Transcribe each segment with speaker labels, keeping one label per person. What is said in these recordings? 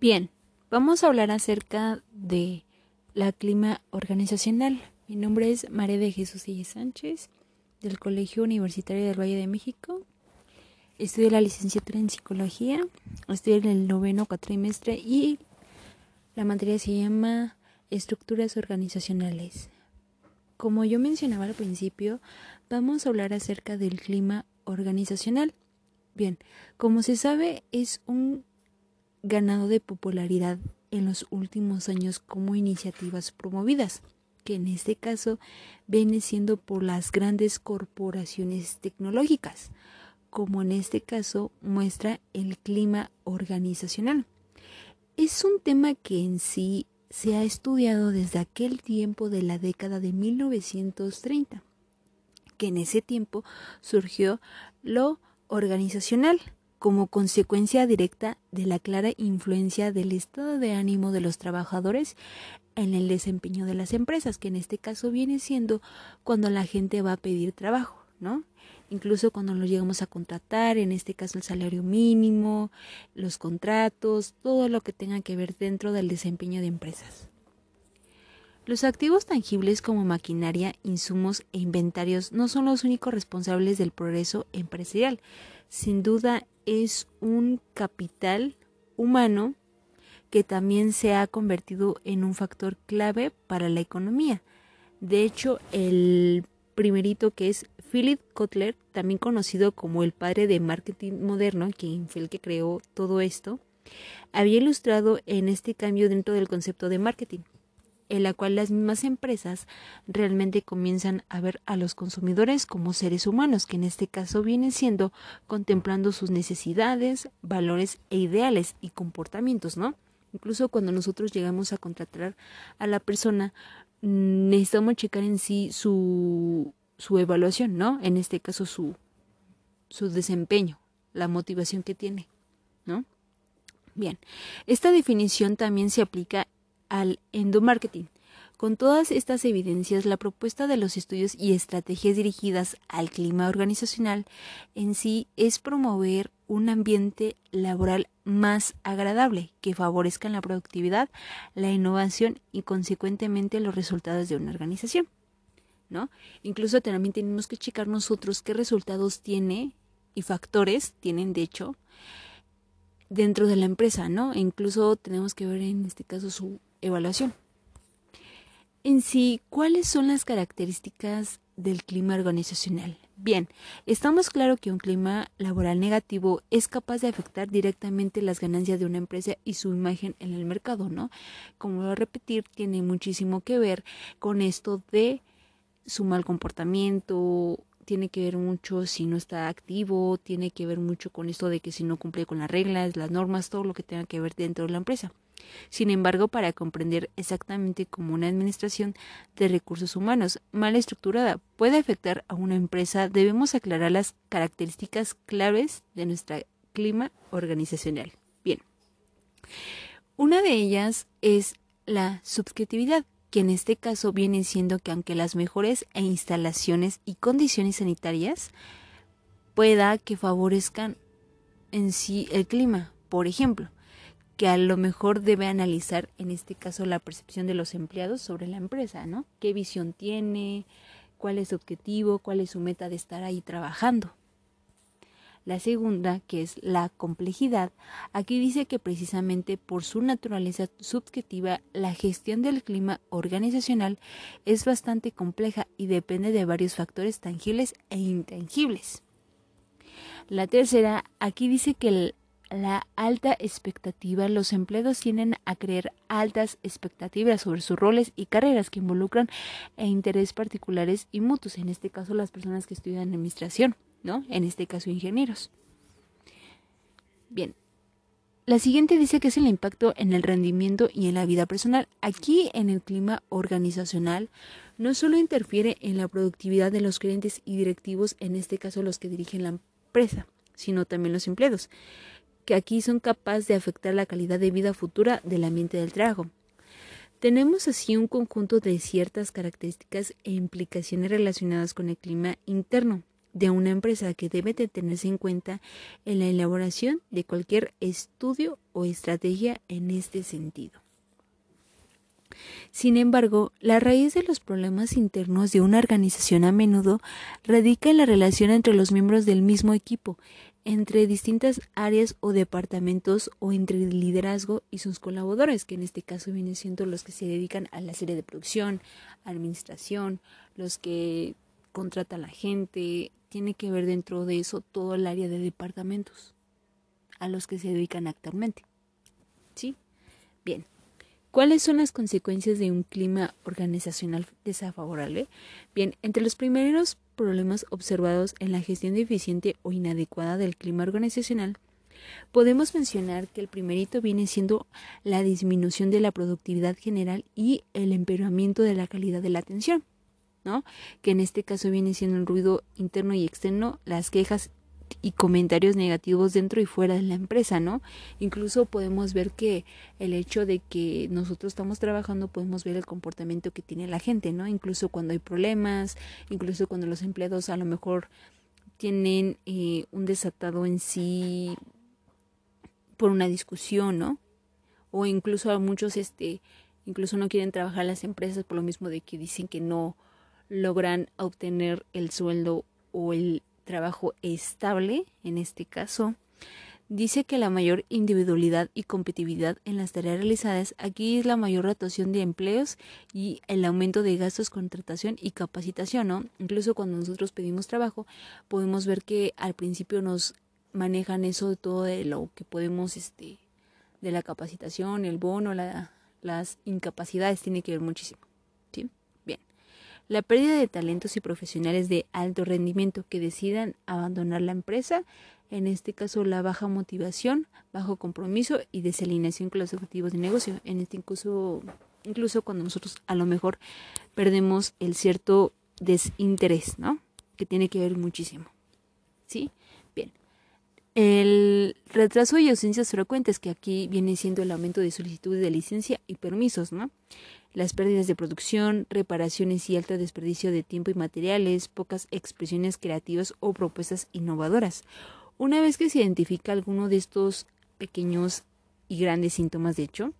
Speaker 1: Bien, vamos a hablar acerca de la clima organizacional. Mi nombre es María de Jesús Sánchez, del Colegio Universitario del Valle de México. Estudio la licenciatura en psicología, estoy en el noveno cuatrimestre y la materia se llama estructuras organizacionales. Como yo mencionaba al principio, vamos a hablar acerca del clima organizacional. Bien, como se sabe, es un ganado de popularidad en los últimos años como iniciativas promovidas, que en este caso viene siendo por las grandes corporaciones tecnológicas, como en este caso muestra el clima organizacional. Es un tema que en sí se ha estudiado desde aquel tiempo de la década de 1930, que en ese tiempo surgió lo organizacional, como consecuencia directa de la clara influencia del estado de ánimo de los trabajadores en el desempeño de las empresas, que en este caso viene siendo cuando la gente va a pedir trabajo, ¿no? Incluso cuando lo llegamos a contratar, en este caso el salario mínimo, los contratos, todo lo que tenga que ver dentro del desempeño de empresas. Los activos tangibles como maquinaria, insumos e inventarios no son los únicos responsables del progreso empresarial. Sin duda es un capital humano que también se ha convertido en un factor clave para la economía. De hecho, el primerito que es Philip Kotler, también conocido como el padre de marketing moderno, quien fue el que creó todo esto, había ilustrado en este cambio dentro del concepto de marketing en la cual las mismas empresas realmente comienzan a ver a los consumidores como seres humanos, que en este caso vienen siendo contemplando sus necesidades, valores e ideales y comportamientos, ¿no? Incluso cuando nosotros llegamos a contratar a la persona, mm, necesitamos checar en sí su, su evaluación, ¿no? En este caso su, su desempeño, la motivación que tiene, ¿no? Bien, esta definición también se aplica al endomarketing. Con todas estas evidencias, la propuesta de los estudios y estrategias dirigidas al clima organizacional en sí es promover un ambiente laboral más agradable que favorezca la productividad, la innovación y consecuentemente los resultados de una organización. ¿No? Incluso también tenemos que checar nosotros qué resultados tiene y factores tienen de hecho dentro de la empresa, ¿no? E incluso tenemos que ver en este caso su evaluación. En sí, ¿cuáles son las características del clima organizacional? Bien, estamos claro que un clima laboral negativo es capaz de afectar directamente las ganancias de una empresa y su imagen en el mercado, ¿no? Como voy a repetir, tiene muchísimo que ver con esto de su mal comportamiento, tiene que ver mucho si no está activo, tiene que ver mucho con esto de que si no cumple con las reglas, las normas, todo lo que tenga que ver dentro de la empresa. Sin embargo, para comprender exactamente cómo una administración de recursos humanos mal estructurada puede afectar a una empresa, debemos aclarar las características claves de nuestra clima organizacional. Bien. Una de ellas es la subjetividad, que en este caso viene siendo que aunque las mejores e instalaciones y condiciones sanitarias pueda que favorezcan en sí el clima, por ejemplo, que a lo mejor debe analizar en este caso la percepción de los empleados sobre la empresa, ¿no? ¿Qué visión tiene? ¿Cuál es su objetivo? ¿Cuál es su meta de estar ahí trabajando? La segunda, que es la complejidad, aquí dice que precisamente por su naturaleza subjetiva, la gestión del clima organizacional es bastante compleja y depende de varios factores tangibles e intangibles. La tercera, aquí dice que la alta expectativa, los empleados tienden a creer altas expectativas sobre sus roles y carreras que involucran e particulares y mutuos, en este caso las personas que estudian administración, ¿no? En este caso ingenieros. Bien. La siguiente dice que es el impacto en el rendimiento y en la vida personal. Aquí en el clima organizacional no solo interfiere en la productividad de los clientes y directivos, en este caso los que dirigen la empresa, sino también los empleados que aquí son capaces de afectar la calidad de vida futura del ambiente del trabajo. Tenemos así un conjunto de ciertas características e implicaciones relacionadas con el clima interno de una empresa que debe de tenerse en cuenta en la elaboración de cualquier estudio o estrategia en este sentido. Sin embargo, la raíz de los problemas internos de una organización a menudo radica en la relación entre los miembros del mismo equipo, entre distintas áreas o departamentos o entre el liderazgo y sus colaboradores, que en este caso vienen siendo los que se dedican a la serie de producción, administración, los que contratan a la gente, tiene que ver dentro de eso todo el área de departamentos a los que se dedican actualmente. ¿Sí? Bien. ¿Cuáles son las consecuencias de un clima organizacional desfavorable? Bien, entre los primeros problemas observados en la gestión deficiente o inadecuada del clima organizacional, podemos mencionar que el primerito viene siendo la disminución de la productividad general y el empeoramiento de la calidad de la atención, ¿no? Que en este caso viene siendo el ruido interno y externo, las quejas y comentarios negativos dentro y fuera de la empresa, ¿no? Incluso podemos ver que el hecho de que nosotros estamos trabajando, podemos ver el comportamiento que tiene la gente, ¿no? Incluso cuando hay problemas, incluso cuando los empleados a lo mejor tienen eh, un desatado en sí por una discusión, ¿no? O incluso a muchos, este, incluso no quieren trabajar las empresas por lo mismo de que dicen que no logran obtener el sueldo o el trabajo estable, en este caso, dice que la mayor individualidad y competitividad en las tareas realizadas aquí es la mayor rotación de empleos y el aumento de gastos, contratación y capacitación, ¿no? Incluso cuando nosotros pedimos trabajo, podemos ver que al principio nos manejan eso todo de lo que podemos, este, de la capacitación, el bono, la, las incapacidades, tiene que ver muchísimo. La pérdida de talentos y profesionales de alto rendimiento que decidan abandonar la empresa, en este caso la baja motivación, bajo compromiso y desalineación con los objetivos de negocio. En este incluso, incluso cuando nosotros a lo mejor perdemos el cierto desinterés, ¿no? Que tiene que ver muchísimo. ¿Sí? Bien. El retraso y ausencias frecuentes, que aquí viene siendo el aumento de solicitudes de licencia y permisos, ¿no? Las pérdidas de producción, reparaciones y alto desperdicio de tiempo y materiales, pocas expresiones creativas o propuestas innovadoras. Una vez que se identifica alguno de estos pequeños y grandes síntomas, de hecho,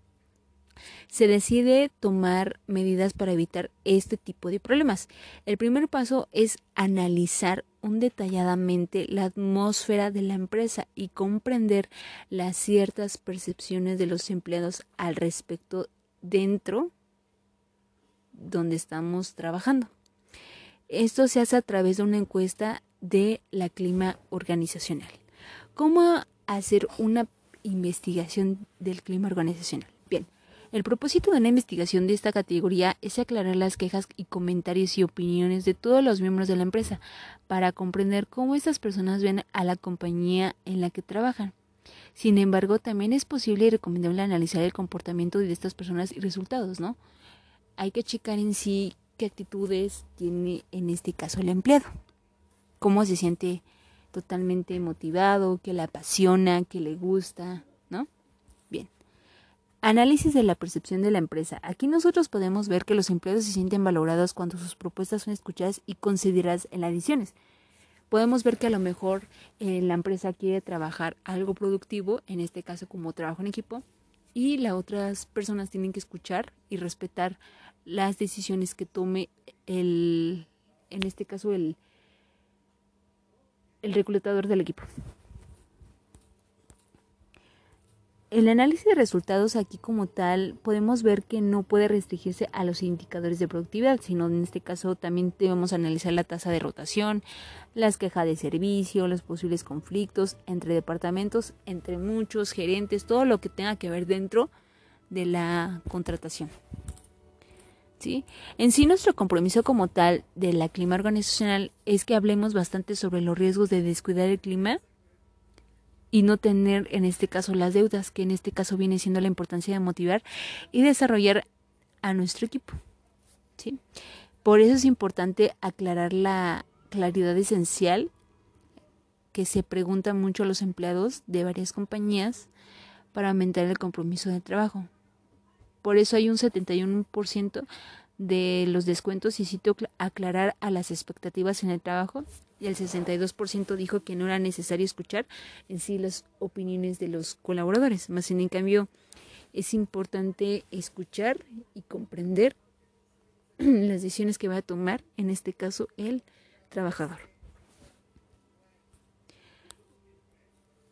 Speaker 1: se decide tomar medidas para evitar este tipo de problemas. El primer paso es analizar un detalladamente la atmósfera de la empresa y comprender las ciertas percepciones de los empleados al respecto dentro donde estamos trabajando. Esto se hace a través de una encuesta de la clima organizacional. ¿Cómo hacer una investigación del clima organizacional? Bien, el propósito de una investigación de esta categoría es aclarar las quejas y comentarios y opiniones de todos los miembros de la empresa para comprender cómo estas personas ven a la compañía en la que trabajan. Sin embargo, también es posible y recomendable analizar el comportamiento de estas personas y resultados, ¿no? Hay que checar en sí qué actitudes tiene en este caso el empleado. Cómo se siente totalmente motivado, qué le apasiona, qué le gusta, ¿no? Bien. Análisis de la percepción de la empresa. Aquí nosotros podemos ver que los empleados se sienten valorados cuando sus propuestas son escuchadas y consideradas en las adiciones. Podemos ver que a lo mejor eh, la empresa quiere trabajar algo productivo, en este caso como trabajo en equipo, y las otras personas tienen que escuchar y respetar las decisiones que tome el, en este caso, el, el reclutador del equipo. El análisis de resultados aquí como tal podemos ver que no puede restringirse a los indicadores de productividad, sino en este caso también debemos analizar la tasa de rotación, las quejas de servicio, los posibles conflictos entre departamentos, entre muchos gerentes, todo lo que tenga que ver dentro de la contratación. ¿Sí? En sí nuestro compromiso como tal de la clima organizacional es que hablemos bastante sobre los riesgos de descuidar el clima y no tener en este caso las deudas, que en este caso viene siendo la importancia de motivar y desarrollar a nuestro equipo. ¿sí? Por eso es importante aclarar la claridad esencial que se pregunta mucho a los empleados de varias compañías para aumentar el compromiso de trabajo. Por eso hay un 71% de los descuentos y sitio aclarar a las expectativas en el trabajo y el 62% dijo que no era necesario escuchar en sí las opiniones de los colaboradores. Más en cambio, es importante escuchar y comprender las decisiones que va a tomar, en este caso, el trabajador.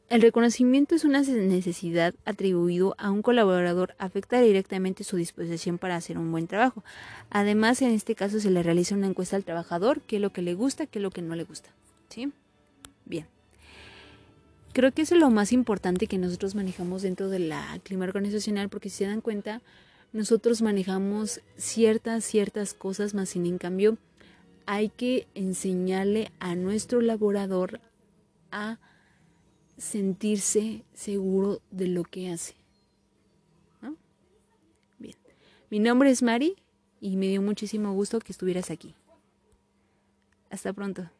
Speaker 1: El reconocimiento es una necesidad atribuido a un colaborador, afecta directamente su disposición para hacer un buen trabajo. Además, en este caso se le realiza una encuesta al trabajador, qué es lo que le gusta, qué es lo que no le gusta. ¿Sí? Bien. Creo que eso es lo más importante que nosotros manejamos dentro de la clima organizacional, porque si se dan cuenta, nosotros manejamos ciertas, ciertas cosas, más sin en cambio, hay que enseñarle a nuestro laborador a sentirse seguro de lo que hace. Bien. Mi nombre es Mari y me dio muchísimo gusto que estuvieras aquí. Hasta pronto.